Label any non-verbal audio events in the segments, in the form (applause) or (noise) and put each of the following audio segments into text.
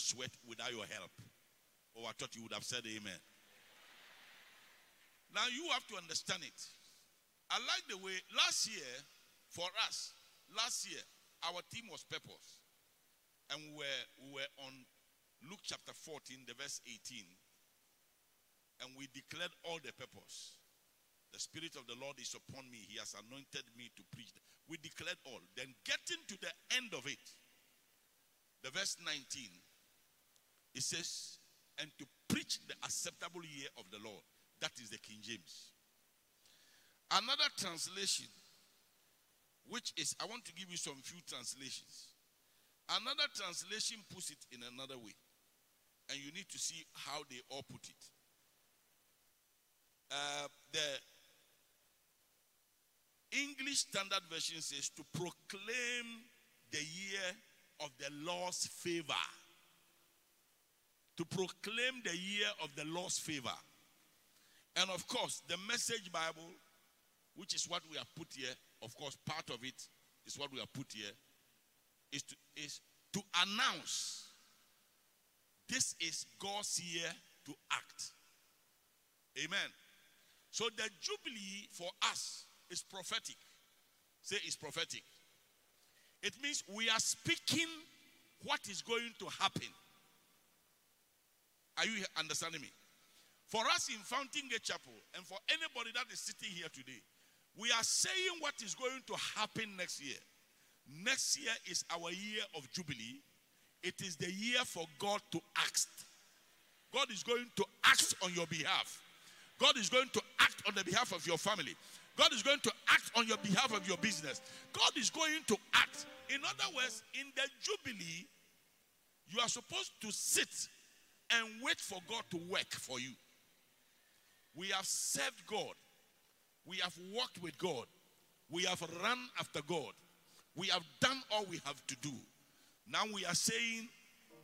sweat without your help. Oh, I thought you would have said amen. Now you have to understand it. I like the way last year, for us, last year, our team was purpose. And we were, we were on Luke chapter 14, the verse 18. And we declared all the purpose. The Spirit of the Lord is upon me. He has anointed me to preach. We declared all. Then getting to the end of it, the verse 19, it says, and to preach the acceptable year of the Lord. That is the King James. Another translation, which is, I want to give you some few translations. Another translation puts it in another way. And you need to see how they all put it. Uh, the English Standard Version says to proclaim the year of the Lord's favor. To proclaim the year of the Lord's favor. And of course, the Message Bible, which is what we have put here, of course, part of it is what we have put here, is to, is to announce this is God's year to act. Amen. So the Jubilee for us is prophetic. Say it's prophetic. It means we are speaking what is going to happen. Are you understanding me? For us in Fountain Gate Chapel, and for anybody that is sitting here today, we are saying what is going to happen next year. Next year is our year of Jubilee. It is the year for God to act. God is going to act on your behalf. God is going to act on the behalf of your family. God is going to act on your behalf of your business. God is going to act. In other words, in the Jubilee, you are supposed to sit and wait for God to work for you. We have served God. We have walked with God. We have run after God. We have done all we have to do. Now we are saying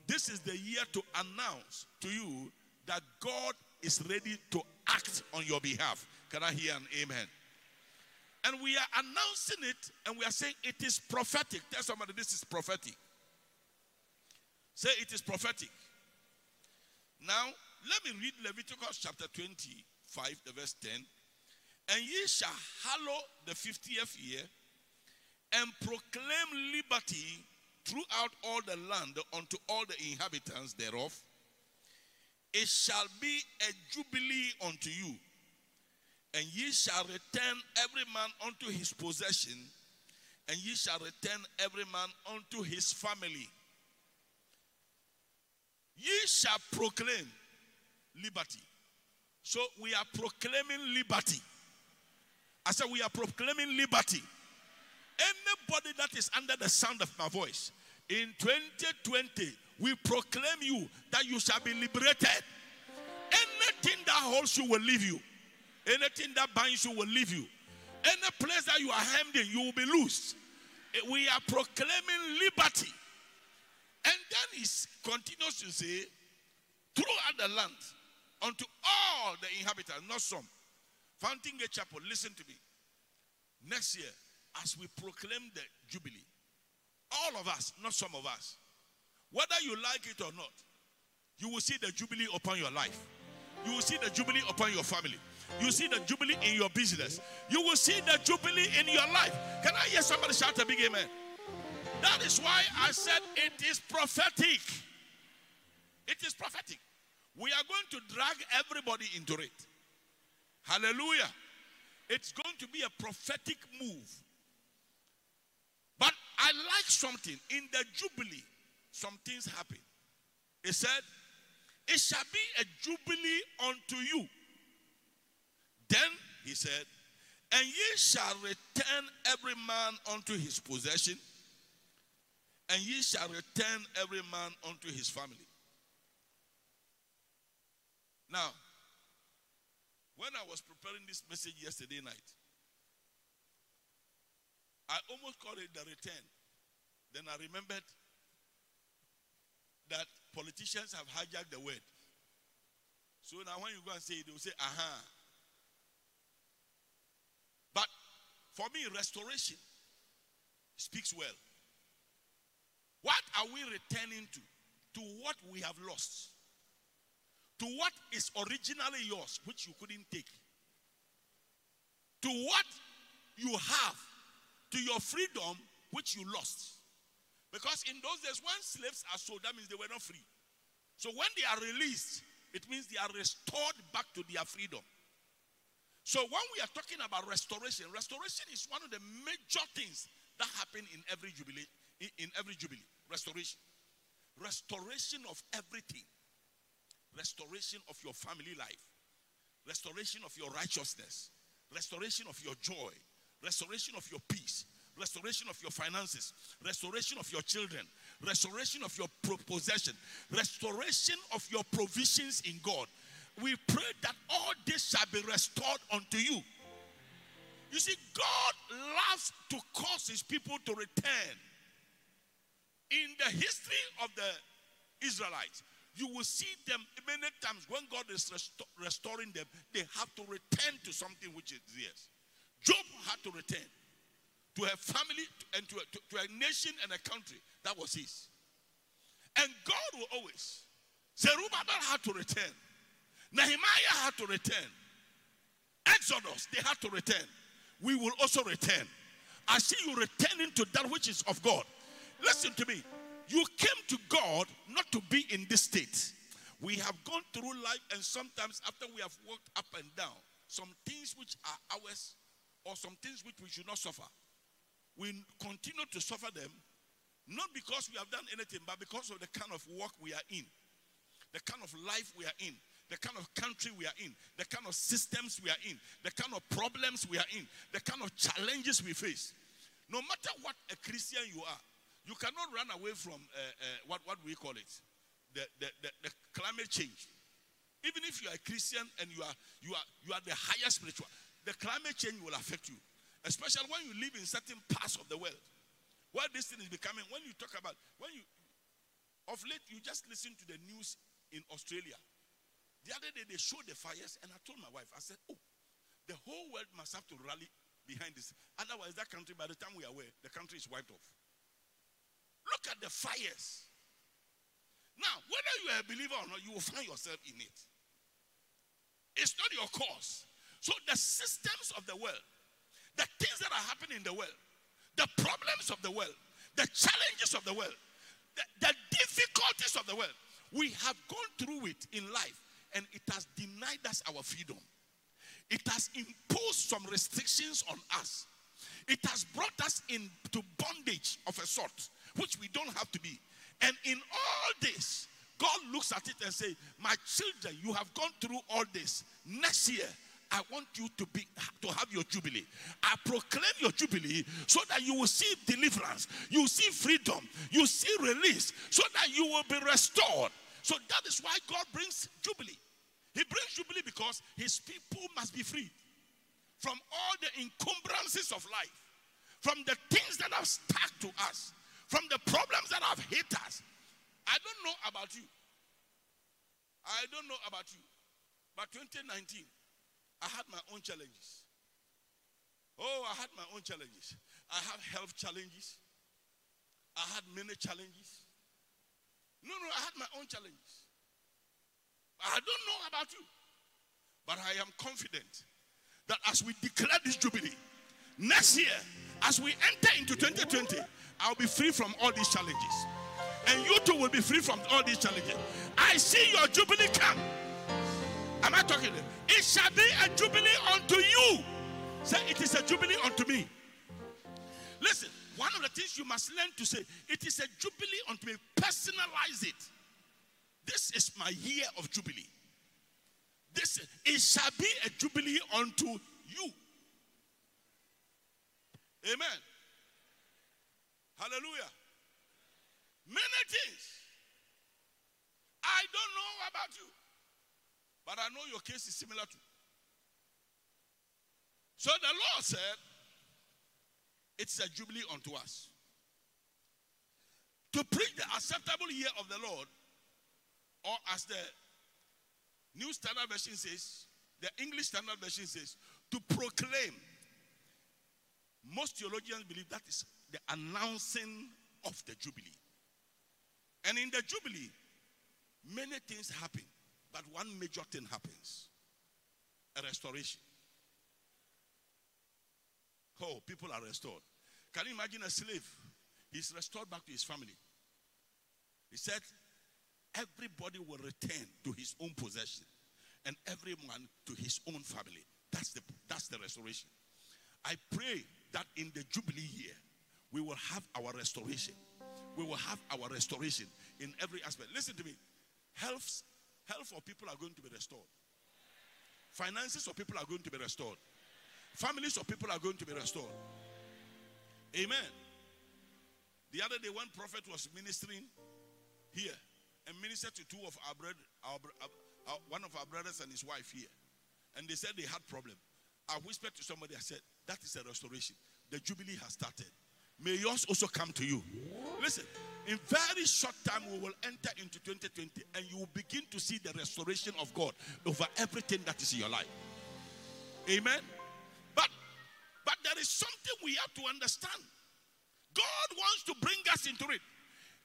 this is the year to announce to you that God is ready to act on your behalf. Can I hear an amen? And we are announcing it and we are saying it is prophetic. Tell somebody this is prophetic. Say it is prophetic. Now, let me read Leviticus chapter 25, the verse 10. And ye shall hallow the 50th year and proclaim liberty throughout all the land unto all the inhabitants thereof. It shall be a jubilee unto you, and ye shall return every man unto his possession, and ye shall return every man unto his family. Ye shall proclaim liberty. So we are proclaiming liberty. I said, we are proclaiming liberty. Anybody that is under the sound of my voice, in 2020, we proclaim you that you shall be liberated. Anything that holds you will leave you. Anything that binds you will leave you. Any place that you are hemmed in, you will be loose. We are proclaiming liberty. And then he continues to say, throughout the land, unto all the inhabitants, not some. Fountain Gate Chapel, listen to me. Next year, as we proclaim the Jubilee, all of us, not some of us, whether you like it or not, you will see the Jubilee upon your life. You will see the Jubilee upon your family. You see the Jubilee in your business. You will see the Jubilee in your life. Can I hear somebody shout a big amen? That is why I said it is prophetic. It is prophetic. We are going to drag everybody into it. Hallelujah. It's going to be a prophetic move. But I like something. In the Jubilee, some things happen. It said, It shall be a Jubilee unto you. Then he said, And ye shall return every man unto his possession, and ye shall return every man unto his family. Now, when I was preparing this message yesterday night, I almost called it the return. Then I remembered that politicians have hijacked the word. So now when you go and say it, they will say, aha. But for me, restoration speaks well. What are we returning to? to what we have lost, to what is originally yours, which you couldn't take, to what you have, to your freedom, which you lost. Because in those days, when slaves are sold, that means they were not free. So when they are released, it means they are restored back to their freedom. So when we are talking about restoration, restoration is one of the major things that happen in every jubilee, in, in every jubilee. Restoration. Restoration of everything. Restoration of your family life. Restoration of your righteousness. Restoration of your joy. Restoration of your peace restoration of your finances, restoration of your children, restoration of your possession, restoration of your provisions in God. We pray that all this shall be restored unto you. You see, God loves to cause his people to return. In the history of the Israelites, you will see them many times when God is restoring them, they have to return to something which is theirs. Job had to return to a family and to a, to, to a nation and a country. That was his. And God will always. Zerubbabel had to return. Nehemiah had to return. Exodus, they had to return. We will also return. I see you returning to that which is of God. Listen to me. You came to God not to be in this state. We have gone through life, and sometimes after we have walked up and down, some things which are ours or some things which we should not suffer we continue to suffer them, not because we have done anything, but because of the kind of work we are in, the kind of life we are in, the kind of country we are in, the kind of systems we are in, the kind of problems we are in, the kind of challenges we face. No matter what a Christian you are, you cannot run away from uh, uh, what, what we call it, the, the, the, the climate change. Even if you are a Christian and you are, you are, you are the higher spiritual, the climate change will affect you. Especially when you live in certain parts of the world. Where this thing is becoming, when you talk about, when you, of late, you just listen to the news in Australia. The other day, they showed the fires, and I told my wife, I said, oh, the whole world must have to rally behind this. Otherwise, that country, by the time we are aware, the country is wiped off. Look at the fires. Now, whether you are a believer or not, you will find yourself in it. It's not your cause. So the systems of the world the things that are happening in the world, the problems of the world, the challenges of the world, the, the difficulties of the world. We have gone through it in life and it has denied us our freedom. It has imposed some restrictions on us. It has brought us into bondage of a sort, which we don't have to be. And in all this, God looks at it and says, My children, you have gone through all this. Next year, I want you to be to have your jubilee. I proclaim your jubilee so that you will see deliverance, you see freedom, you see release, so that you will be restored. So that is why God brings jubilee. He brings jubilee because his people must be free from all the encumbrances of life, from the things that have stuck to us, from the problems that have hit us. I don't know about you. I don't know about you. But 2019, I had my own challenges. Oh, I had my own challenges. I have health challenges. I had many challenges. No, no, I had my own challenges. I don't know about you. But I am confident that as we declare this jubilee, next year, as we enter into 2020, I'll be free from all these challenges. And you too will be free from all these challenges. I see your jubilee come. Am I talking? It shall be a jubilee unto you. Say, it is a jubilee unto me. Listen, one of the things you must learn to say, it is a jubilee unto me. Personalize it. This is my year of jubilee. This it shall be a jubilee unto you. Amen. Hallelujah. Many things. I don't know about you. But I know your case is similar to. So the Lord said, It's a jubilee unto us. To preach the acceptable year of the Lord, or as the New Standard Version says, the English Standard Version says, to proclaim. Most theologians believe that is the announcing of the Jubilee. And in the Jubilee, Many things happen, but one major thing happens a restoration. Oh, people are restored. Can you imagine a slave? He's restored back to his family. He said, Everybody will return to his own possession, and everyone to his own family. That's the, that's the restoration. I pray that in the Jubilee year, we will have our restoration. We will have our restoration in every aspect. Listen to me. Health, health of people are going to be restored. Finances of people are going to be restored. Families of people are going to be restored. Amen. The other day, one prophet was ministering here and ministered to two of our, our, one of our brothers and his wife here. And they said they had problem. I whispered to somebody, I said, that is a restoration. The jubilee has started. May yours also come to you. Listen, in very short time we will enter into 2020 and you will begin to see the restoration of God over everything that is in your life. Amen. But but there is something we have to understand. God wants to bring us into it.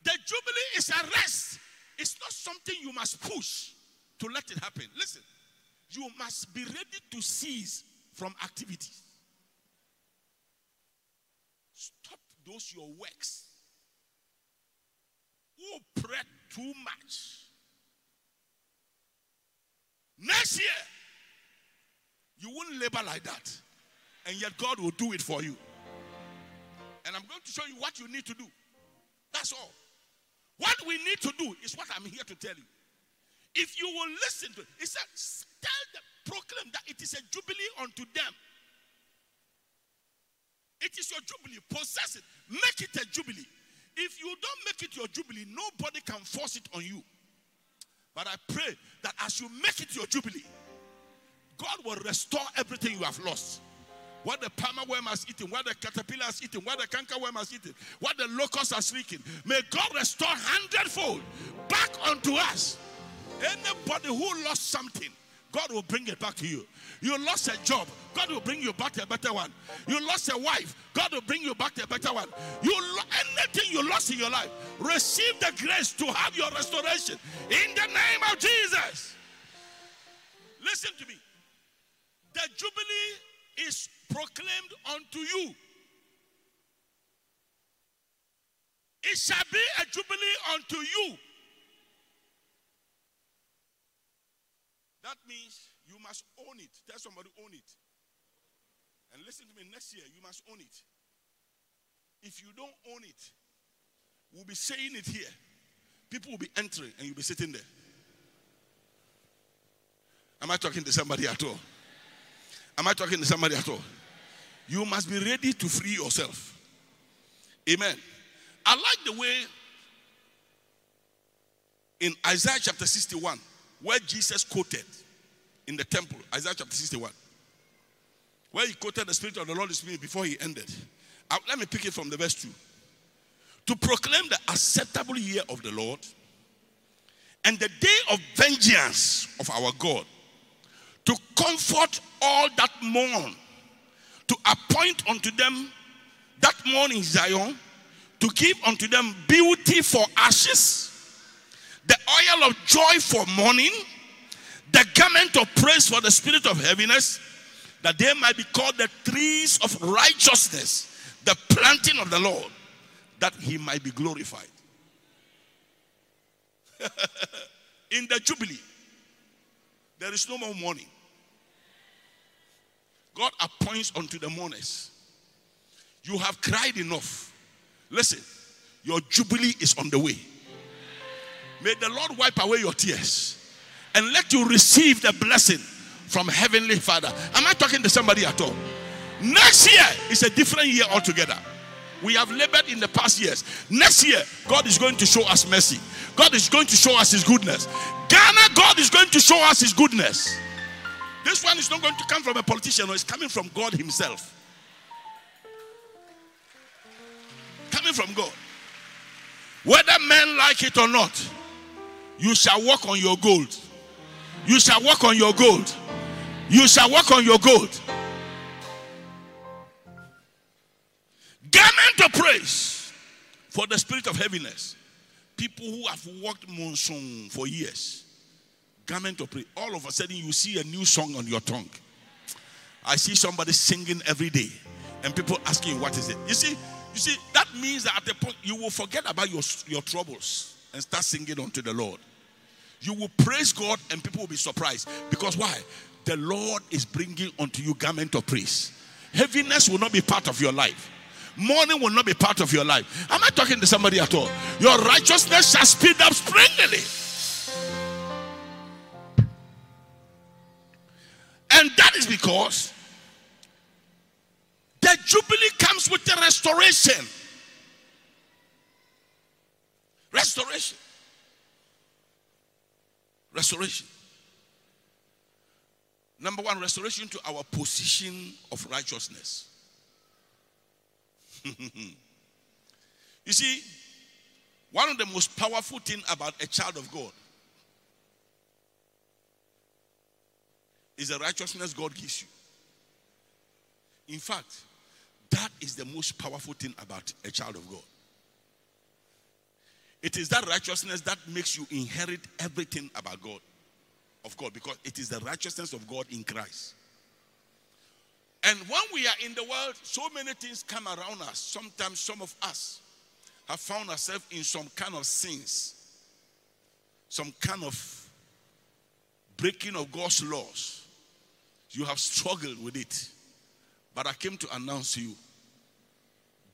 The jubilee is a rest. It's not something you must push to let it happen. Listen, you must be ready to cease from activities. Stop those your works. Who pray too much. Next year, you won't labor like that. And yet God will do it for you. And I'm going to show you what you need to do. That's all. What we need to do is what I'm here to tell you. If you will listen to it, it says, tell them, proclaim that it is a jubilee unto them. It is your jubilee. Possess it. Make it a jubilee. If you don't make it your jubilee, nobody can force it on you. But I pray that as you make it your jubilee, God will restore everything you have lost. What the palmer worm has eaten, what the caterpillar has eaten, what the canker worm has eaten, what the locust has eaten. May God restore hundredfold back unto us. Anybody who lost something, God will bring it back to you. You lost a job, God will bring you back a better one. You lost a wife, God will bring you back a better one. You anything you lost in your life, receive the grace to have your restoration in the name of Jesus. Listen to me. The jubilee is proclaimed unto you. It shall be a jubilee unto you. That means you must own it. Tell somebody, own it. And listen to me, next year, you must own it. If you don't own it, we'll be saying it here. People will be entering and you'll be sitting there. Am I talking to somebody at all? Am I talking to somebody at all? You must be ready to free yourself. Amen. I like the way in Isaiah chapter 61, where Jesus quoted in the temple, Isaiah chapter 61, where he quoted the Spirit of the Lord is me before he ended. Uh, let me pick it from the verse 2. To proclaim the acceptable year of the Lord and the day of vengeance of our God, to comfort all that mourn, to appoint unto them that mourn in Zion, to give unto them beauty for ashes, the oil of joy for mourning, the garment of praise for the spirit of heaviness, that they might be called the trees of righteousness, the planting of the Lord, that he might be glorified. (laughs) In the Jubilee, there is no more mourning. God appoints unto the mourners. You have cried enough. Listen, your Jubilee is on the way. May the Lord wipe away your tears and let you receive the blessing from Heavenly Father. Am I talking to somebody at all? Next year is a different year altogether. We have labored in the past years. Next year, God is going to show us mercy. God is going to show us His goodness. Ghana, God is going to show us His goodness. This one is not going to come from a politician, no, it's coming from God Himself. Coming from God. Whether men like it or not, you shall walk on your gold. You shall walk on your gold. You shall walk on your gold. Garment of praise for the spirit of heaviness. people who have walked monsoon for years. Garment of praise. All of a sudden, you see a new song on your tongue. I see somebody singing every day, and people asking, What is it? You see, you see, that means that at the point you will forget about your, your troubles and start singing unto the Lord. You will praise God, and people will be surprised. Because why? The Lord is bringing unto you garment of praise. Heaviness will not be part of your life. Mourning will not be part of your life. Am I talking to somebody at all? Your righteousness shall speed up springily. And that is because the jubilee comes with the restoration. Restoration. Restoration. Number one, restoration to our position of righteousness. (laughs) you see, one of the most powerful things about a child of God is the righteousness God gives you. In fact, that is the most powerful thing about a child of God. It is that righteousness that makes you inherit everything about God, of God, because it is the righteousness of God in Christ. And when we are in the world, so many things come around us. Sometimes some of us have found ourselves in some kind of sins, some kind of breaking of God's laws. You have struggled with it. But I came to announce to you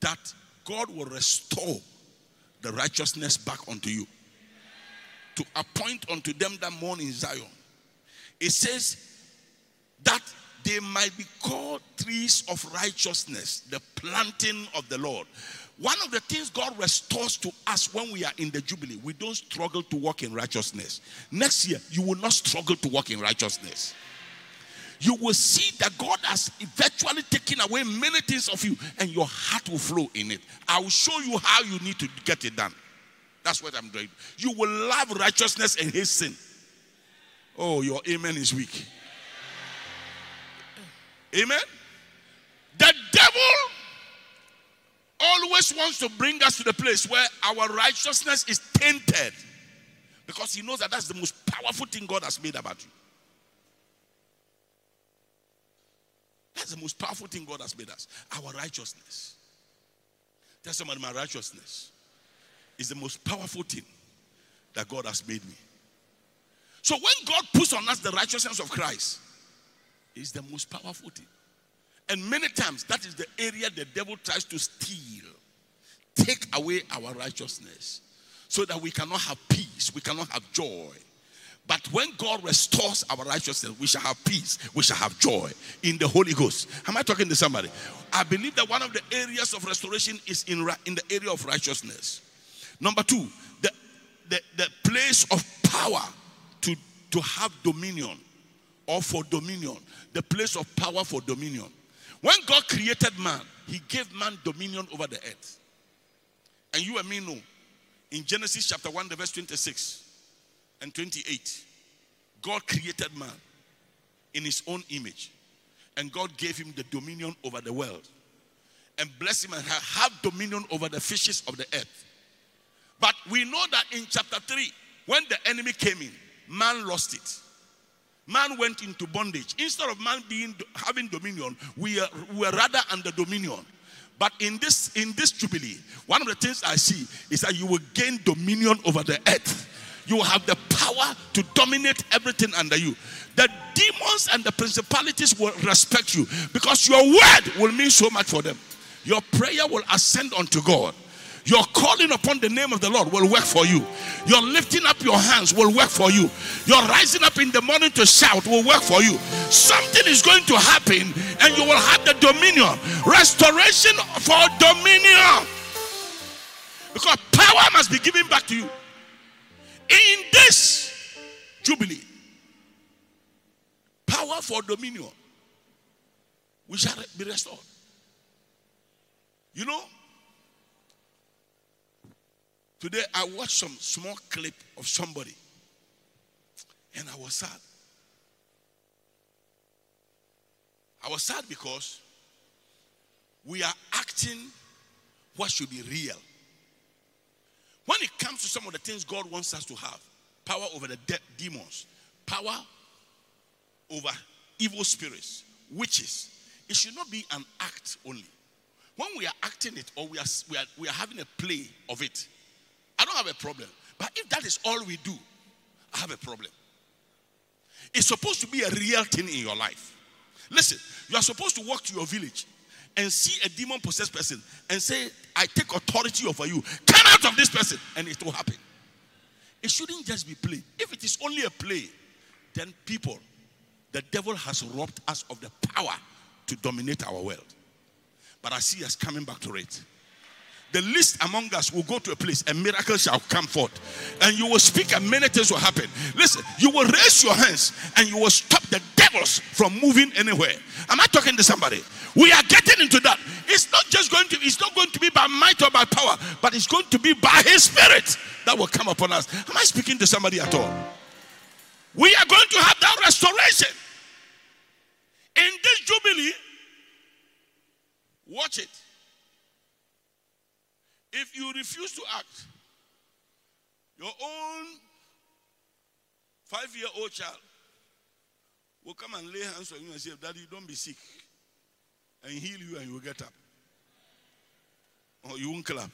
that God will restore the righteousness back unto you. To appoint unto them that mourn in Zion. It says that they might be called trees of righteousness, the planting of the Lord. One of the things God restores to us when we are in the Jubilee, we don't struggle to walk in righteousness. Next year, you will not struggle to walk in righteousness. You will see that God has eventually taken away many things of you, and your heart will flow in it. I will show you how you need to get it done. That's what I'm doing. You will love righteousness and hate sin. Oh, your amen is weak. Amen. The devil always wants to bring us to the place where our righteousness is tainted because he knows that that's the most powerful thing God has made about you. That's the most powerful thing God has made us our righteousness. Tell somebody, my righteousness is the most powerful thing that God has made me. So when God puts on us the righteousness of Christ, is the most powerful thing. And many times that is the area the devil tries to steal, take away our righteousness, so that we cannot have peace, we cannot have joy. But when God restores our righteousness, we shall have peace, we shall have joy in the Holy Ghost. Am I talking to somebody? I believe that one of the areas of restoration is in, in the area of righteousness. Number two, the, the, the place of power to, to have dominion or for dominion the place of power for dominion. When God created man, he gave man dominion over the earth. And you and me know in Genesis chapter 1, the verse 26 and 28, God created man in his own image. And God gave him the dominion over the world. And bless him and have dominion over the fishes of the earth. But we know that in chapter 3, when the enemy came in, man lost it man went into bondage. Instead of man being having dominion, we are, we are rather under dominion. But in this in this jubilee, one of the things I see is that you will gain dominion over the earth. You have the power to dominate everything under you. The demons and the principalities will respect you because your word will mean so much for them. Your prayer will ascend unto God. Your calling upon the name of the Lord will work for you. Your lifting up your hands will work for you. Your rising up in the morning to shout will work for you. Something is going to happen and you will have the dominion. Restoration for dominion. Because power must be given back to you. In this jubilee, power for dominion, we shall be restored. You know, Today I watched some small clip of somebody and I was sad. I was sad because we are acting what should be real. When it comes to some of the things God wants us to have power over the de- demons, power over evil spirits, witches it should not be an act only. When we are acting it or we are, we are, we are having a play of it, I don't have a problem. But if that is all we do, I have a problem. It's supposed to be a real thing in your life. Listen, you are supposed to walk to your village and see a demon possessed person and say, I take authority over you. Come out of this person, and it will happen. It shouldn't just be play. If it is only a play, then people, the devil has robbed us of the power to dominate our world. But I see us coming back to it. The least among us will go to a place, and miracle shall come forth. And you will speak, and many things will happen. Listen, you will raise your hands and you will stop the devils from moving anywhere. Am I talking to somebody? We are getting into that. It's not just going to, it's not going to be by might or by power, but it's going to be by his spirit that will come upon us. Am I speaking to somebody at all? We are going to have that restoration. In this jubilee, watch it. If you refuse to act, your own five year old child will come and lay hands on you and say, Daddy, don't be sick, and heal you, and you will get up. Or you won't clap.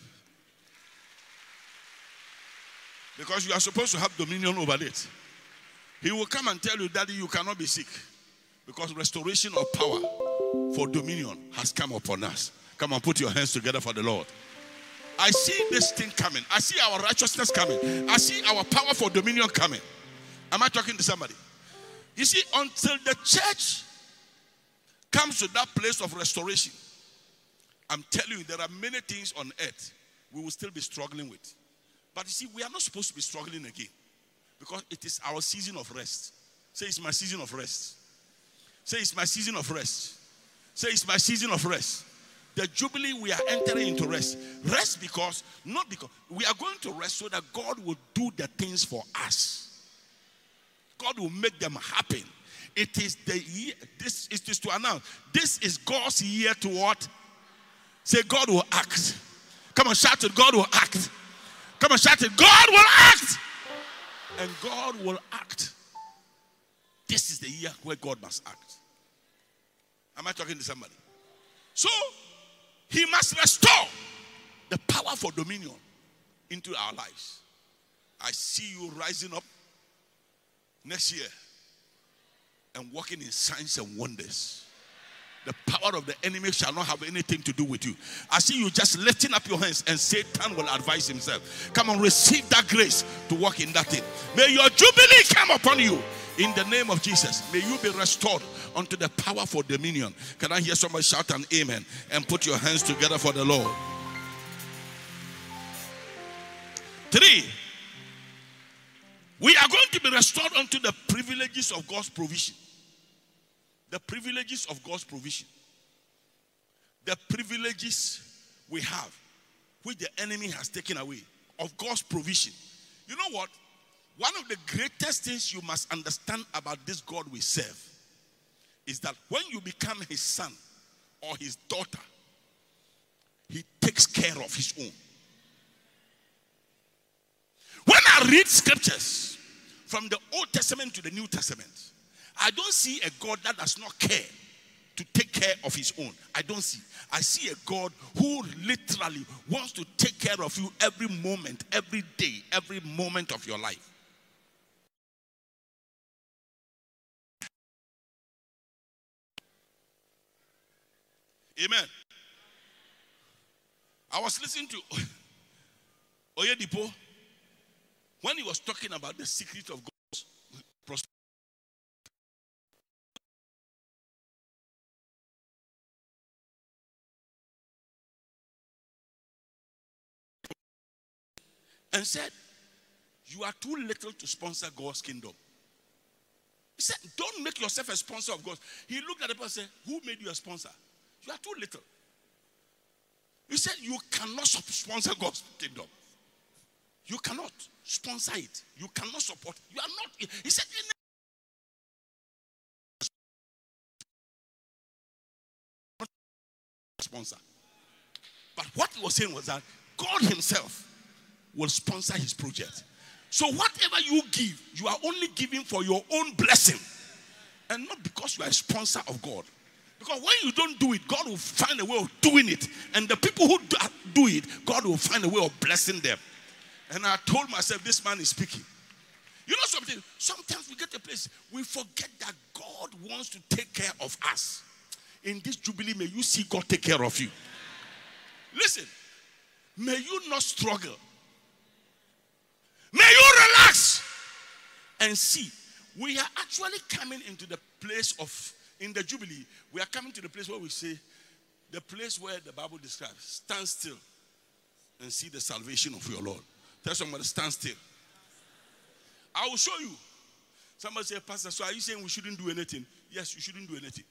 Because you are supposed to have dominion over it. He will come and tell you, Daddy, you cannot be sick. Because restoration of power for dominion has come upon us. Come on, put your hands together for the Lord. I see this thing coming. I see our righteousness coming. I see our power for dominion coming. Am I talking to somebody? You see, until the church comes to that place of restoration, I'm telling you, there are many things on earth we will still be struggling with. But you see, we are not supposed to be struggling again because it is our season of rest. Say, it's my season of rest. Say, it's my season of rest. Say, it's my season of rest. The jubilee, we are entering into rest. Rest because, not because, we are going to rest so that God will do the things for us. God will make them happen. It is the year, this is to announce. This is God's year to what? Say, God will act. Come on, shout it. God will act. Come on, shout it. God will act. And God will act. This is the year where God must act. Am I talking to somebody? So, he must restore the power for dominion into our lives. I see you rising up next year and walking in signs and wonders. The power of the enemy shall not have anything to do with you. I see you just lifting up your hands and Satan will advise himself. Come on, receive that grace to walk in that thing. May your jubilee come upon you in the name of Jesus. May you be restored unto the power for dominion. Can I hear somebody shout an amen and put your hands together for the Lord? Three, we are going to be restored unto the privileges of God's provision. The privileges of God's provision. The privileges we have, which the enemy has taken away, of God's provision. You know what? One of the greatest things you must understand about this God we serve is that when you become his son or his daughter, he takes care of his own. When I read scriptures from the Old Testament to the New Testament, I don't see a God that does not care to take care of his own. I don't see. I see a God who literally wants to take care of you every moment, every day, every moment of your life. Amen. I was listening to (laughs) Oyedepo when he was talking about the secret of God's prosperity. And said, You are too little to sponsor God's kingdom. He said, Don't make yourself a sponsor of God. He looked at the person and said, Who made you a sponsor? You are too little. He said, You cannot sponsor God's kingdom. You cannot sponsor it. You cannot support. You are not. He said, sponsor. But what he was saying was that God Himself will sponsor his project. So whatever you give, you are only giving for your own blessing and not because you are a sponsor of God. Because when you don't do it, God will find a way of doing it. And the people who do it, God will find a way of blessing them. And I told myself, this man is speaking. You know something? Sometimes we get to a place we forget that God wants to take care of us. In this jubilee, may you see God take care of you. Listen, may you not struggle. May you relax and see. We are actually coming into the place of, in the jubilee, we are coming to the place where we say, the place where the Bible describes, stand still and see the salvation of your Lord. Tell somebody, stand still. I will show you. Somebody say, Pastor, so are you saying we shouldn't do anything? Yes, you shouldn't do anything.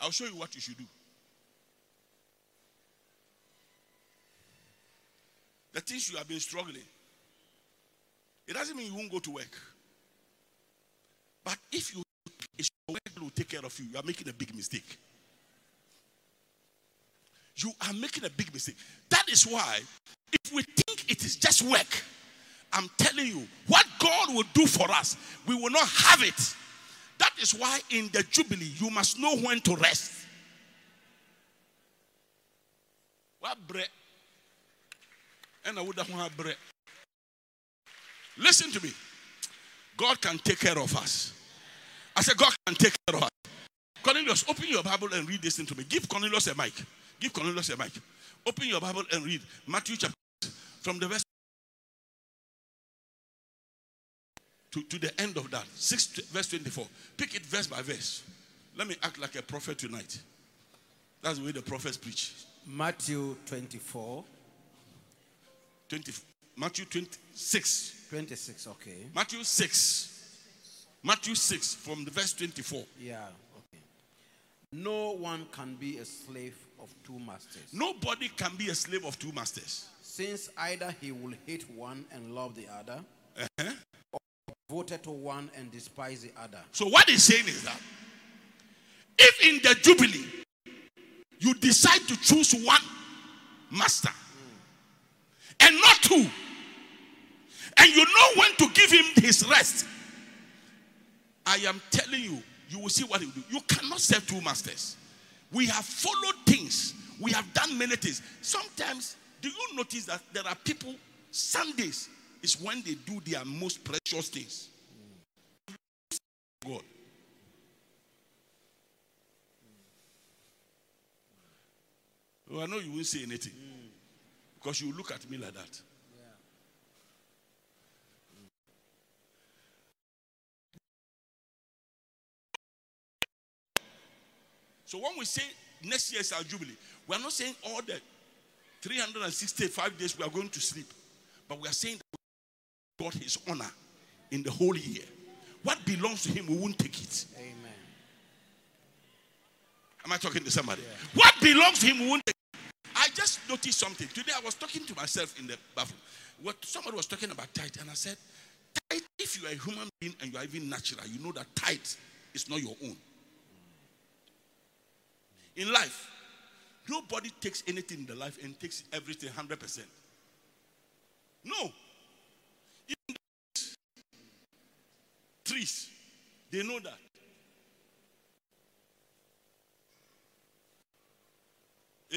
I'll show you what you should do. The things you have been struggling, it doesn't mean you won't go to work. But if you it's your work that will take care of you, you are making a big mistake. You are making a big mistake. That is why, if we think it is just work, I'm telling you, what God will do for us, we will not have it. That is why in the Jubilee, you must know when to rest. And I would have. Listen to me. God can take care of us. I said, God can take care of us. Cornelius, open your Bible and read this into me. Give Cornelius a mic. Give Cornelius a mic. Open your Bible and read Matthew chapter from the verse to, to the end of that. 6 verse 24. Pick it verse by verse. Let me act like a prophet tonight. That's the way the prophets preach. Matthew 24. 20, Matthew 26. 26, okay. Matthew 6. Matthew 6 from the verse 24. Yeah, okay. No one can be a slave of two masters. Nobody can be a slave of two masters. Since either he will hate one and love the other, Uh-huh. or devoted to one and despise the other. So what he's saying is that if in the Jubilee you decide to choose one master and not two, and you know when to give him his rest, I am telling you, you will see what he will do. You cannot serve two masters. We have followed things, we have done many things. Sometimes, do you notice that there are people, Sundays is when they do their most precious things? God. Oh, I know you won't say anything hmm. because you look at me like that. So when we say next year is our jubilee, we are not saying all the 365 days we are going to sleep, but we are saying that God His honor in the whole year. What belongs to Him, we won't take it. Amen. Am I talking to somebody? What belongs to him we won't take. I just noticed something. Today I was talking to myself in the bathroom. What somebody was talking about tithe, and I said, tithe, if you are a human being and you are even natural, you know that tithe is not your own. In life, nobody takes anything in the life and takes everything 100%. No. Even trees, they know that.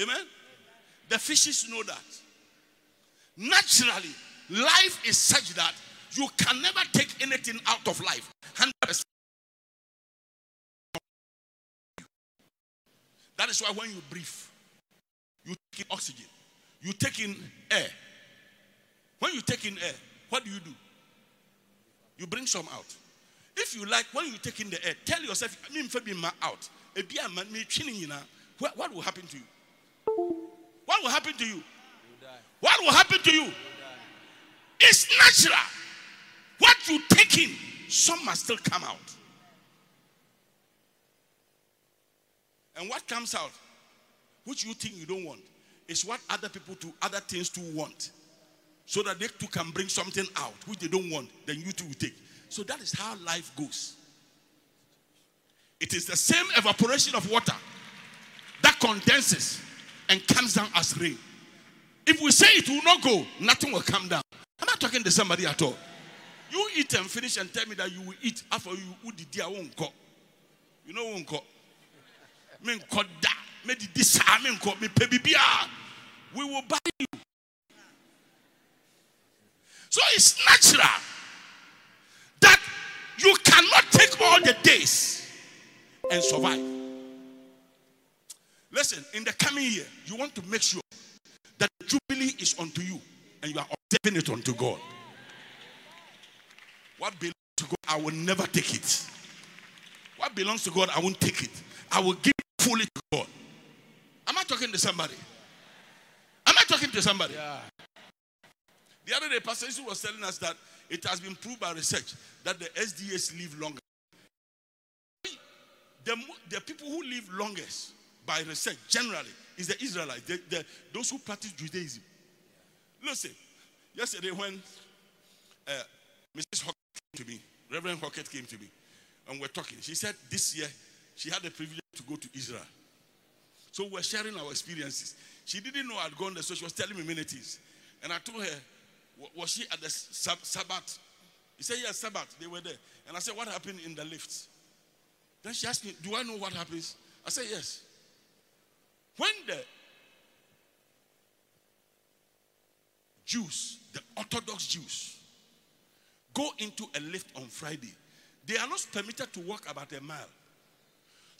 Amen. The fishes know that. Naturally, life is such that you can never take anything out of life. 100%. That is why when you breathe, you take in oxygen, you take in air. When you take in air, what do you do? You bring some out. If you like, when you take in the air, tell yourself, I mean, out. What what will happen to you? What will happen to you? What will happen to you? It's natural. What you take in, some must still come out. And what comes out, which you think you don't want, is what other people do, other things too want. So that they too can bring something out which they don't want, then you too will take. So that is how life goes. It is the same evaporation of water that condenses and comes down as rain. If we say it will not go, nothing will come down. I'm not talking to somebody at all? You eat and finish and tell me that you will eat after you would the dear won't go. You know won't go. Men da. Me di this men ko me pebibia. We will buy you. So it's natural that you cannot take all the days and survive. Listen, in the coming year, you want to make sure that jubilee is unto you and you are observing it unto God. What belongs to God, I will never take it. What belongs to God, I won't take it. I will give fully to God. Am I talking to somebody? Am I talking to somebody? Yeah. The other day, Pastor Isu was telling us that it has been proved by research that the SDAs live longer. The, the people who live longest by research generally is the Israelites, the, the, those who practice Judaism. Listen, yesterday when uh, Mrs. Hockett came to me, Reverend Hockett came to me, and we're talking, she said this year she had the privilege to go to Israel. So we're sharing our experiences. She didn't know I'd gone there, so she was telling me many things. And I told her, was she at the Sabbath? He said, yes, Sabbath. They were there. And I said, what happened in the lift? Then she asked me, do I know what happens? I said, yes. When the Jews, the Orthodox Jews, go into a lift on Friday, they are not permitted to walk about a mile.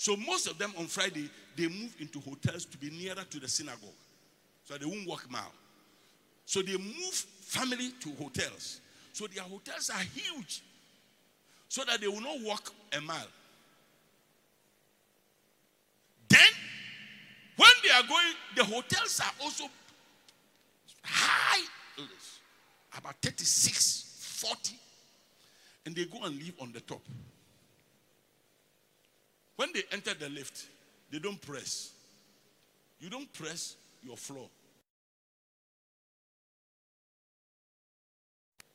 So most of them on Friday, they move into hotels to be nearer to the synagogue. So they won't walk mile. So they move family to hotels. So their hotels are huge. So that they will not walk a mile. Then, when they are going, the hotels are also high, about 36, 40. And they go and live on the top. When they enter the lift, they don't press. You don't press your floor.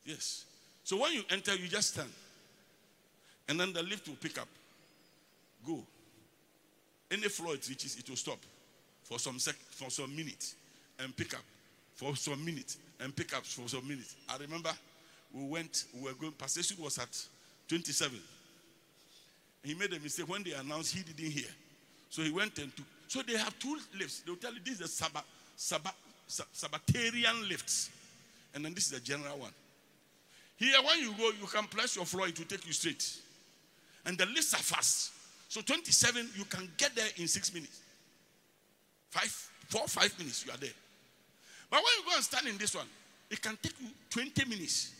Yes. So when you enter, you just stand. And then the lift will pick up. Go. Any floor it reaches, it will stop for some sec- for some minutes and pick up for some minutes and pick up for some minutes. I remember we went, we were going, Pastor was at 27. He made a mistake when they announced he didn't hear. So he went and took. So they have two lifts. They'll tell you this is the Sabbath, Sabbath, Sabbatarian lifts. And then this is the general one. Here, when you go, you can press your floor, it will take you straight. And the lifts are fast. So 27, you can get there in six minutes. Five, four, five minutes, you are there. But when you go and stand in this one, it can take you 20 minutes.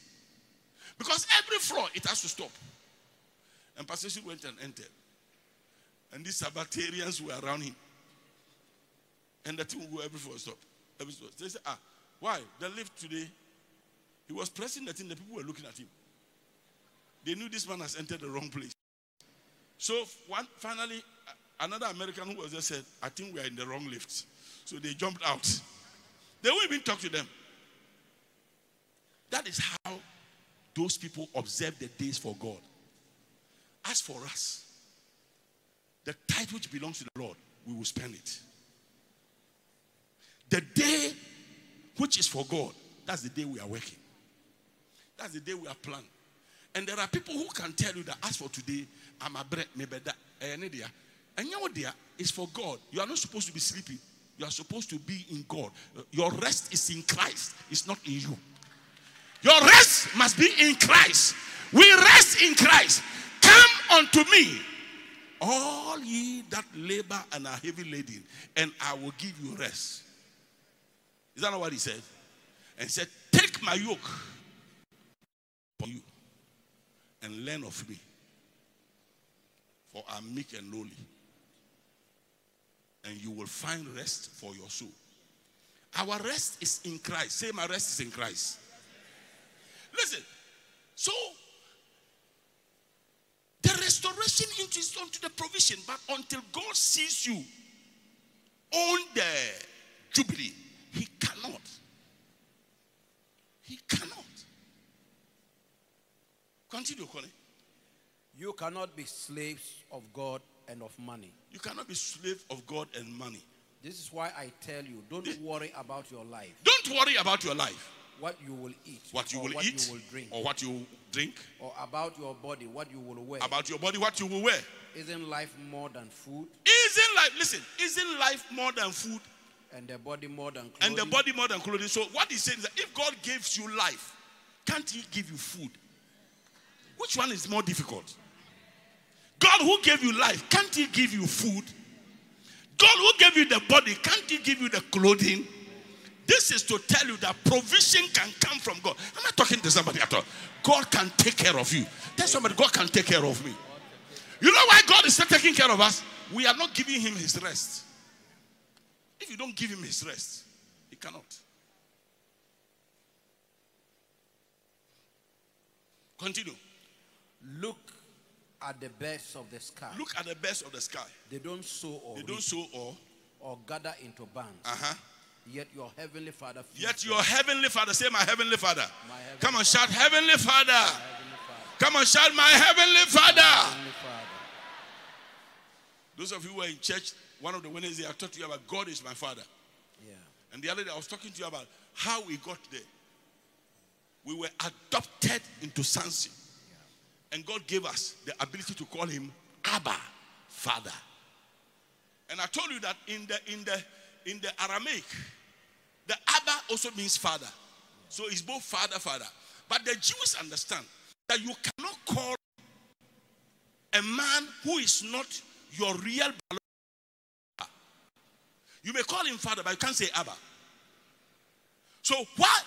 Because every floor, it has to stop. And Pastor Shi went and entered. And these Sabbatarians were around him. And the thing will go every floor stop. Every floor. They said, ah, why? The lift today, he was pressing the thing, the people were looking at him. They knew this man has entered the wrong place. So one, finally, another American who was there said, I think we are in the wrong lift. So they jumped out. (laughs) They won't even talk to them. That is how those people observe the days for God. As for us, the tithe which belongs to the Lord, we will spend it. The day which is for God, that's the day we are working. That's the day we are planning. And there are people who can tell you that as for today, I'm a bread, maybe that, eh, and you know there is for God. You are not supposed to be sleeping. You are supposed to be in God. Your rest is in Christ, it's not in you. Your rest must be in Christ. We rest in Christ. Unto me, all ye that labor and are heavy laden, and I will give you rest. Is that not what he said? And he said, Take my yoke upon you and learn of me, for I'm meek and lowly, and you will find rest for your soul. Our rest is in Christ. Say, My rest is in Christ. Listen, so the restoration interest onto the provision, but until God sees you on the jubilee, He cannot. He cannot. Continue, Connie. You cannot be slaves of God and of money. You cannot be slave of God and money. This is why I tell you don't worry about your life. Don't worry about your life. What you will eat, what you or will what eat you will drink, or what you drink, or about your body, what you will wear. about your body, what you will wear. Isn't life more than food, Isn't life, listen, isn't life more than food and the body more than clothing? and the body more than clothing? So, what he's saying is that if God gives you life, can't he give you food? Which one is more difficult? God who gave you life, can't he give you food? God who gave you the body, can't he give you the clothing? This is to tell you that provision can come from God. I'm not talking to somebody at all. God can take care of you. Tell somebody, God can take care of me. You know why God is not taking care of us? We are not giving him his rest. If you don't give him his rest, he cannot. Continue. Look at the birds of the sky. Look at the birds of the sky. They don't sow or They reap don't sow or. or gather into barns. Uh huh. Yet your heavenly Father Yet your heavenly Father, say, My heavenly Father. My heavenly Come on, shout, Heavenly Father. Heavenly Father. Come on, shout, My heavenly Father. Heavenly Father. Those of you who were in church, one of the Wednesdays I talked to you about God is my Father. Yeah. And the other day I was talking to you about how we got there. We were adopted into sonship. And God gave us the ability to call him Abba, Father. And I told you that in the in the in the Aramaic, the Abba also means father. So it's both father, father. But the Jews understand that you cannot call a man who is not your real father. you may call him father, but you can't say Abba. So what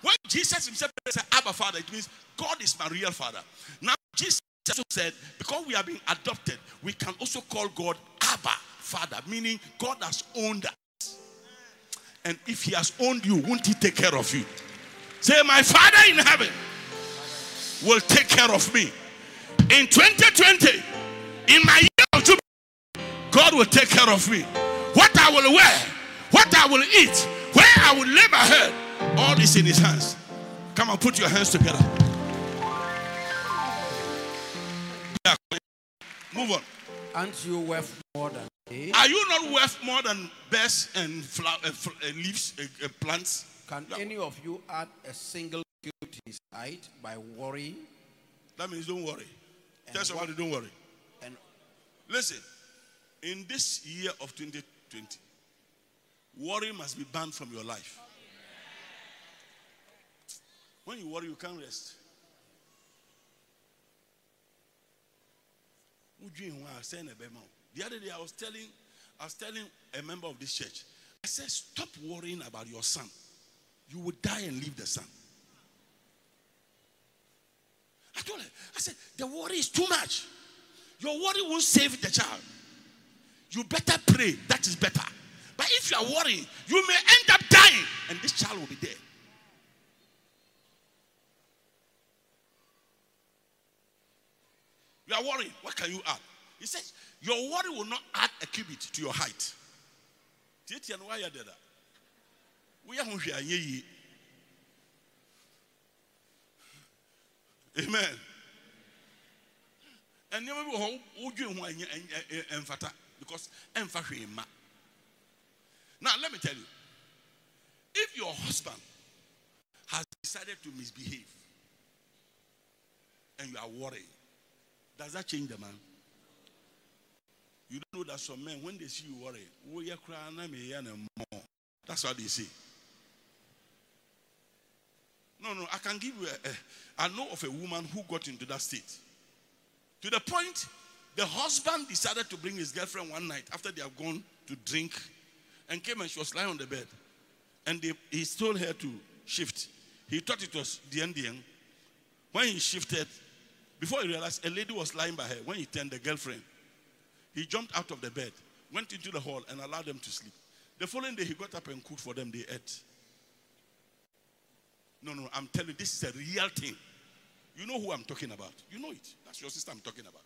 when Jesus himself said Abba Father, it means God is my real father. Now Jesus also said, because we are being adopted, we can also call God Abba Father, meaning God has owned. And if he has owned you, won't he take care of you? Say, My Father in heaven will take care of me. In 2020, in my year of jubilee, God will take care of me. What I will wear, what I will eat, where I will lay my head, all is in His hands. Come and put your hands together. Move on. Aren't you worth more than they? Are you not worth more than birds and flower, uh, fl- uh, leaves, uh, uh, plants? Can any of you add a single cubit to his height by worrying? That means don't worry. And Tell somebody, don't worry. And Listen, in this year of 2020, worry must be banned from your life. When you worry, you can't rest. The other day I was telling, I was telling a member of this church, I said, stop worrying about your son. You will die and leave the son. I told her, I said, the worry is too much. Your worry won't save the child. You better pray. That is better. But if you are worrying, you may end up dying, and this child will be there. You are worrying. What can you add? He says, Your worry will not add a cubit to your height. Amen. And nneɛma bi wɔ hɔ wodwen ho a ɛnyɛ- ɛnyɛ- ɛ- ɛ- ɛmfata because hwee mma. Now let me tell you, if your husband has decided to misbehave and you are worried, does that change the man? You don't know that some men, when they see you worry, "Oh, yeah, cry, na me, yeah, na more." that's what they say. No, no, I can give you a, a. I know of a woman who got into that state. To the point, the husband decided to bring his girlfriend one night after they have gone to drink and came and she was lying on the bed. And they, he told her to shift. He thought it was the Indian. When he shifted, before he realized a lady was lying by her, when he turned the girlfriend, he jumped out of the bed, went into the hall, and allowed them to sleep. The following day, he got up and cooked for them. They ate. No, no, I'm telling you, this is a real thing. You know who I'm talking about. You know it. That's your sister I'm talking about.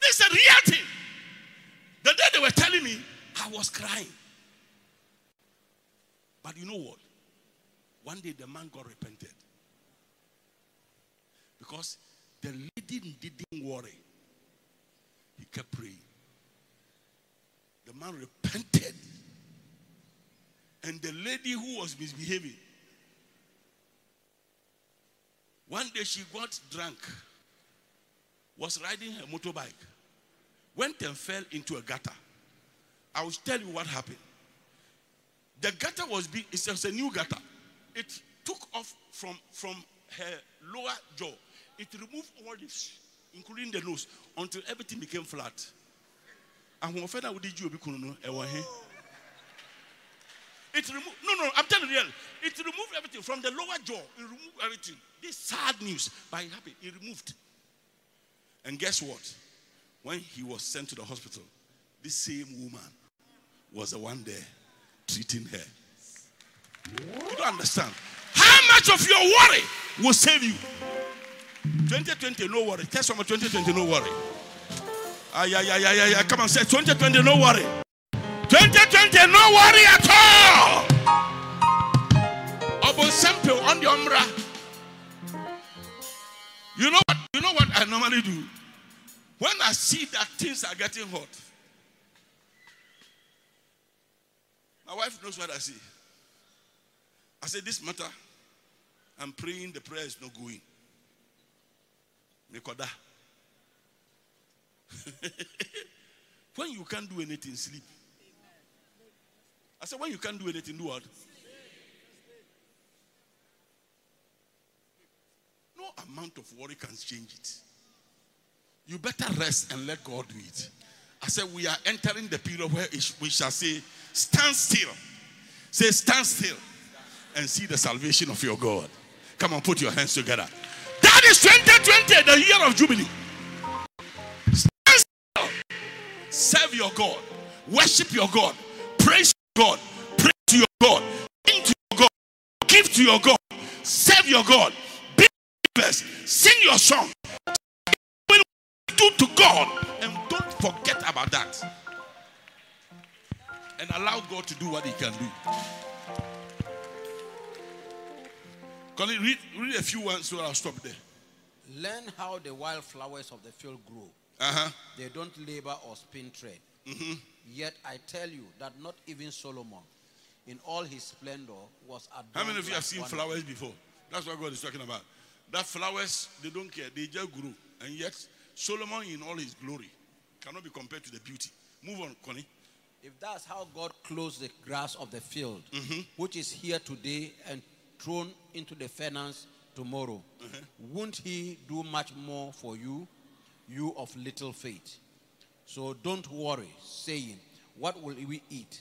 This is a real thing. The day they were telling me, I was crying. But you know what? One day the man got repented. Because the lady didn't worry. He kept praying. The man repented. And the lady who was misbehaving One day she got drunk, was riding her motorbike, went and fell into a gutter. I will tell you what happened. The gutter was big, it was a new gutter. It took off from, from her lower jaw. It removed all this, including the nose, until everything became flat. And when I did you it removed, no, no, I'm telling you, it removed everything from the lower jaw. It removed everything. This sad news, but it happened. It removed. And guess what? When he was sent to the hospital, this same woman was the one there treating her. You don't understand. How much of your worry will save you? 2020, no worry. Tell someone 2020, no worry. Yeah, yeah, yeah, yeah, yeah. Come on, say 2020, no worry. 2020, no worry at all. Sample on the umbra. You know what? You know what I normally do? When I see that things are getting hot, my wife knows what I see. I say, This matter, I'm praying, the prayer is not going. (laughs) When you can't do anything, sleep. I said, when you can't do anything, do what? No amount of worry can change it. You better rest and let God do it. I said, we are entering the period where we shall say, stand still. Say, stand still and see the salvation of your God. Come on, put your hands together. That is 2020, the year of Jubilee. Serve your God. Worship your God. Praise God. Pray to your God. Sing to your God. Give to your God. Serve your God. Be blessed. Sing your song. Do to God. And don't forget about that. And allow God to do what He can do. Can you read, read a few ones so I'll stop there? Learn how the wildflowers of the field grow. Uh-huh. They don't labor or spin thread. Mm-hmm. Yet I tell you that not even Solomon, in all his splendor, was adorned. How many of you have seen flowers before? That's what God is talking about. That flowers, they don't care. They just grow. And yet, Solomon in all his glory cannot be compared to the beauty. Move on, Connie. If that's how God clothes the grass of the field, Mm-hmm. which is here today and thrown into the furnace tomorrow, Uh-huh. won't He do much more for you, you of little faith? So don't worry, saying, What will we eat?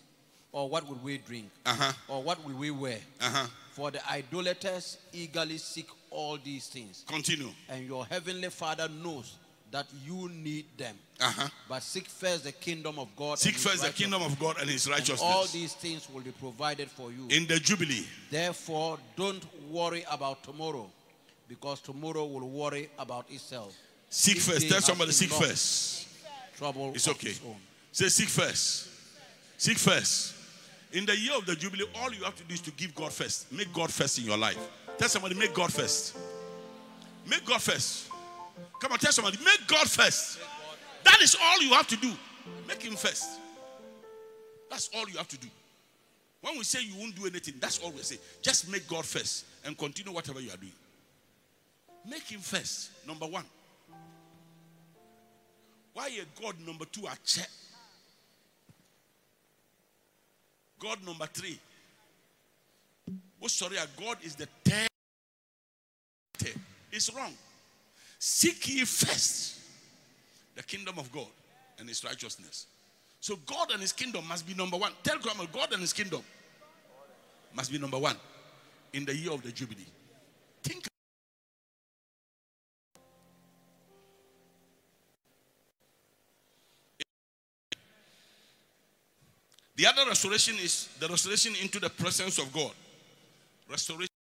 Or what will we drink? Uh-huh. Or what will we wear? Uh-huh. For the idolaters eagerly seek all these things, Continue. and your heavenly Father knows that you need them. Uh-huh. But seek first the kingdom of God. Seek first the kingdom of God and his and righteousness. all these things will be provided for you. in the Jubilee. Therefore, don't worry about tomorrow, because tomorrow will worry about itself. Seek first. Tell somebody, seek first. Trouble It's okay. its. Say, seek first. Seek first. In the year of the Jubilee, all you have to do is to give God first. Make God first in your life. Tell somebody, make God first. Make God first. Come on, tell somebody, make God first. That is all you have to do. Make Him first. That's all you have to do. When we say you won't do anything, that's all we say. Just make God first and continue whatever you are doing. Make Him first, number one. Why a God number two are check? God number three. Oh, sorry, a God is the third. It's wrong. Seek ye first the kingdom of God and his righteousness. So God and his kingdom must be number one. Tell grandma, God and his kingdom must be number one in the year of the Jubilee. Think. The other restoration is the restoration into the presence of God. Restoration.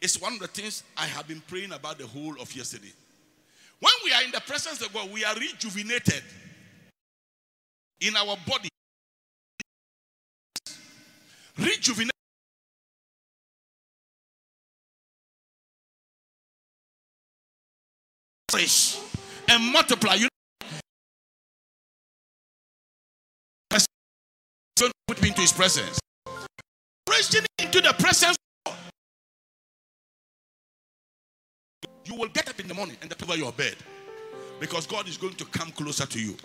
It's one of the things I have been praying about the whole of yesterday. When we are in the presence of God, we are rejuvenated in our body. Rejuvenated. and multiply. You know, put me into his presence. Reaching into the presence You will get up in the morning and over your bed because God is going to come closer to you.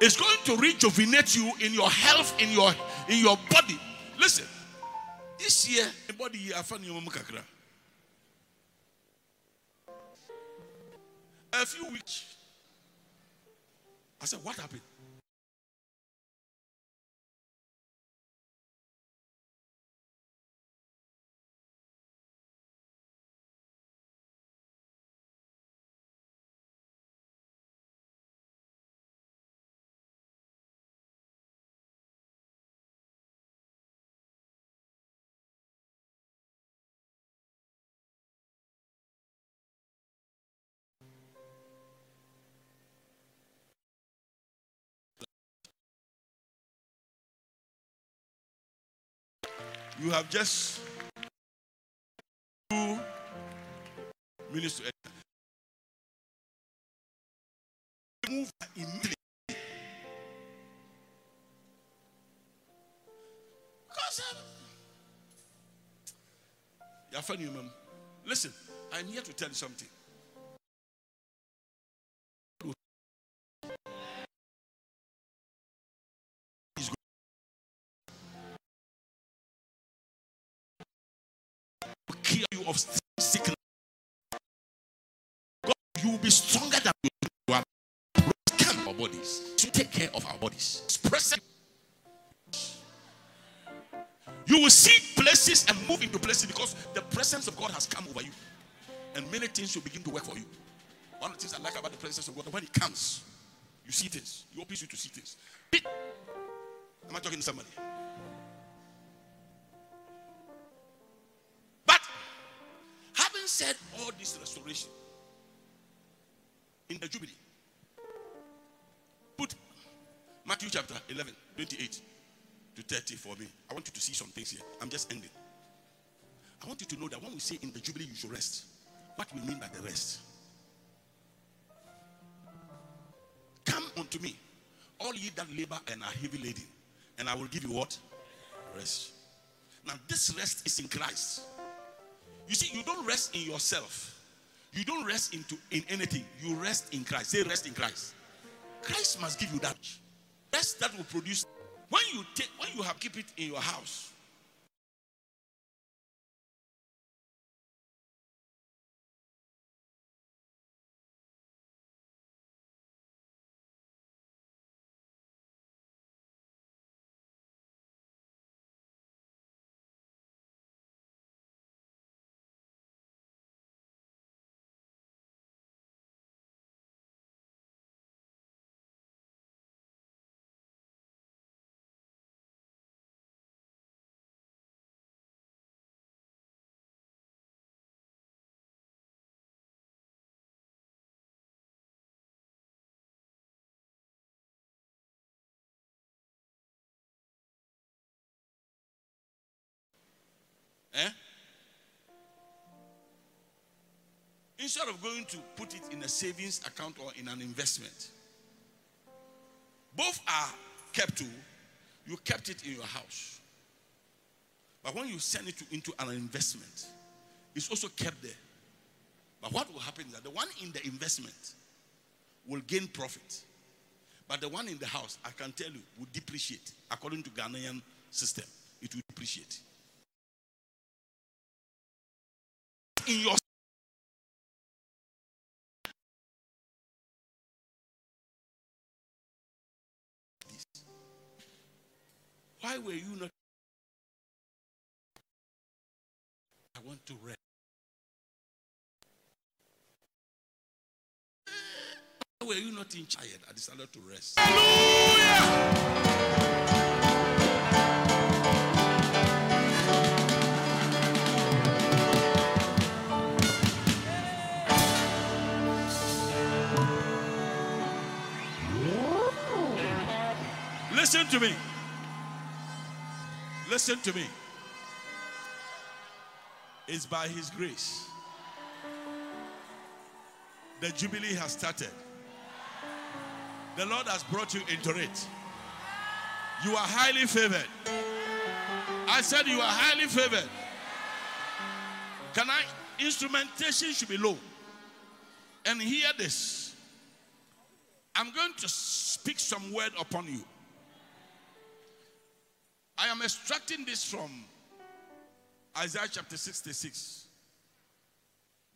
It's going to rejuvenate you in your health, in your in your body. Listen, this year, body A few weeks. I said, what happened? You have just two minutes to enter. Move immediately. Because um, listen, I'm here to tell you something. You will be stronger than you are. Come our bodies to take care of our bodies. Present. You will see places and move into places because the presence of God has come over you. And many things will begin to work for you. One of the things I like about the presence of God, when it comes, you see things. He opens you to see things. Am I talking to somebody? But having said all this restoration in the Jubilee. Put Matthew chapter 11, 28 to 30 for me. I want you to see some things here. I'm just ending. I want you to know that when we say in the Jubilee you should rest, what we mean by the rest. Come unto me, all ye that labor and are heavy laden, and I will give you what? Rest. Now, this rest is in Christ. You see, you don't rest in yourself. You don't rest into in anything. You rest in Christ. Say rest in Christ. Christ must give you that rest that will produce. When you take, when you have keep it in your house, Eh? Instead of going to put it in a savings account or in an investment, both are kept to, you kept it in your house. But when you send it to, into an investment, it's also kept there. But what will happen is that the one in the investment will gain profit. But the one in the house, I can tell you, will depreciate. According to Ghanaian system, it will depreciate. In your Why were you not? I want to rest. Why were you not in child? I decided to rest. Hallelujah! To me. Listen to me. It's by His grace. The Jubilee has started. The Lord has brought you into it. You are highly favored. I said you are highly favored. Can I? Instrumentation should be low. And hear this. I'm going to speak some word upon you. I am extracting this from Isaiah chapter 66,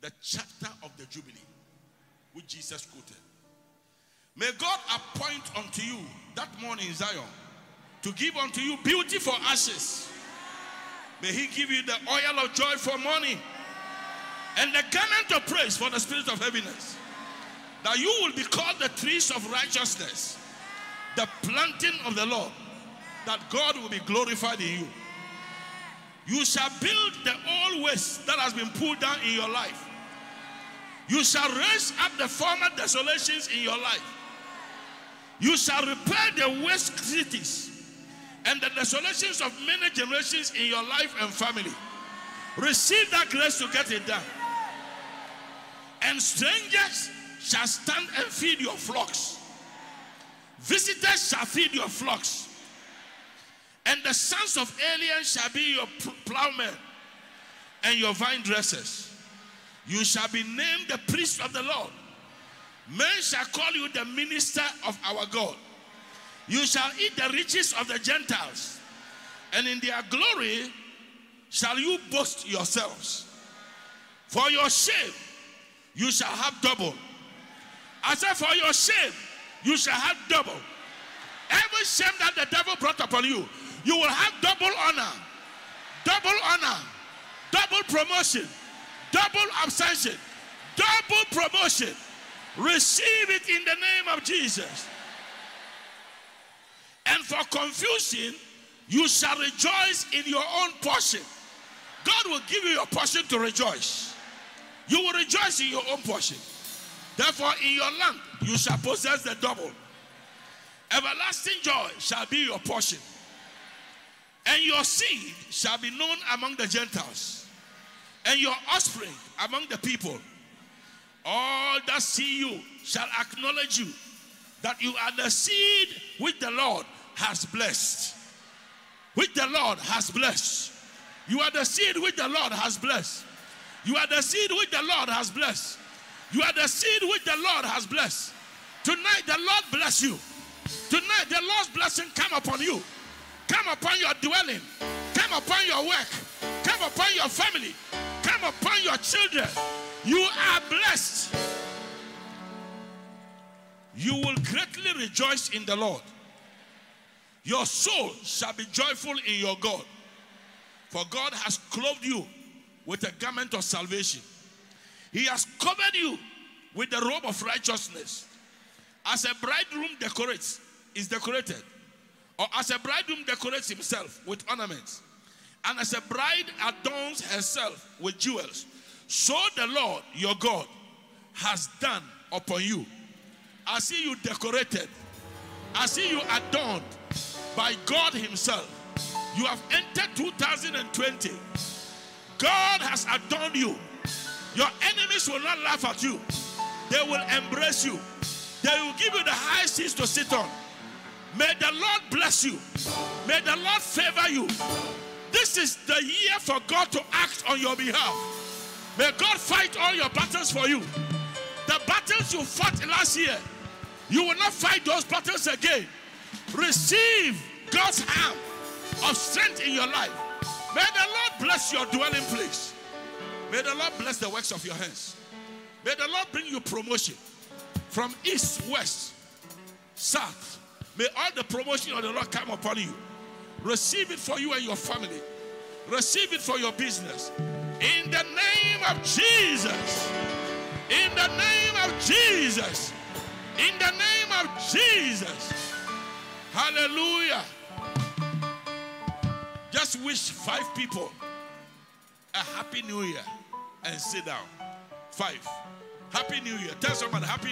the chapter of the Jubilee, which Jesus quoted. May God appoint unto you that morning, Zion, to give unto you beauty for ashes. May He give you the oil of joy for mourning and the garment of praise for the spirit of heaviness. That you will be called the trees of righteousness, the planting of the Lord, that God will be glorified in you. You shall build the old waste that has been pulled down in your life. You shall raise up the former desolations in your life. You shall repair the waste cities and the desolations of many generations in your life and family. Receive that grace to get it done. And strangers shall stand and feed your flocks. Visitors shall feed your flocks. And the sons of aliens shall be your plowmen and your vine dressers. You shall be named the priest of the Lord. Men shall call you the minister of our God. You shall eat the riches of the Gentiles, and in their glory shall you boast yourselves. For your shame you shall have double. I said, For your shame you shall have double. Every shame that the devil brought upon you, you will have double honor, double honor, double promotion, double abstention, double promotion. Receive it in the name of Jesus. And for confusion, you shall rejoice in your own portion. God will give you your portion to rejoice. You will rejoice in your own portion. Therefore, in your land, you shall possess the double. Everlasting joy shall be your portion. And your seed shall be known among the Gentiles, and your offspring among the people. All that see you shall acknowledge you that you are the seed which the Lord has blessed. Which the Lord has blessed. You are the seed which the Lord has blessed. You are the seed which the Lord has blessed. You are the seed which the Lord has blessed. Tonight, the Lord bless you. Tonight, the Lord's blessing come upon you. Come upon your dwelling. Come upon your work. Come upon your family. Come upon your children. You are blessed. You will greatly rejoice in the Lord. Your soul shall be joyful in your God. For God has clothed you with a garment of salvation. He has covered you with the robe of righteousness. As a bridegroom decorates, is decorated, or as a bridegroom decorates himself with ornaments, and as a bride adorns herself with jewels, so the Lord your God has done upon you. I see you decorated, I see you adorned by God Himself. You have entered 2020. God has adorned you. Your enemies will not laugh at you, they will embrace you. They will give you the high seats to sit on. May the Lord bless you. May the Lord favor you. This is the year for God to act on your behalf. May God fight all your battles for you. The battles you fought last year, you will not fight those battles again. Receive God's hand of strength in your life. May the Lord bless your dwelling place. May the Lord bless the works of your hands. May the Lord bring you promotion from east, west, south. May all the promotion of the Lord come upon you. Receive it for you and your family. Receive it for your business. In the name of Jesus. In the name of Jesus. In the name of Jesus. Hallelujah. Just wish five people a happy new year and sit down. Five. Happy New Year. Tell someone happy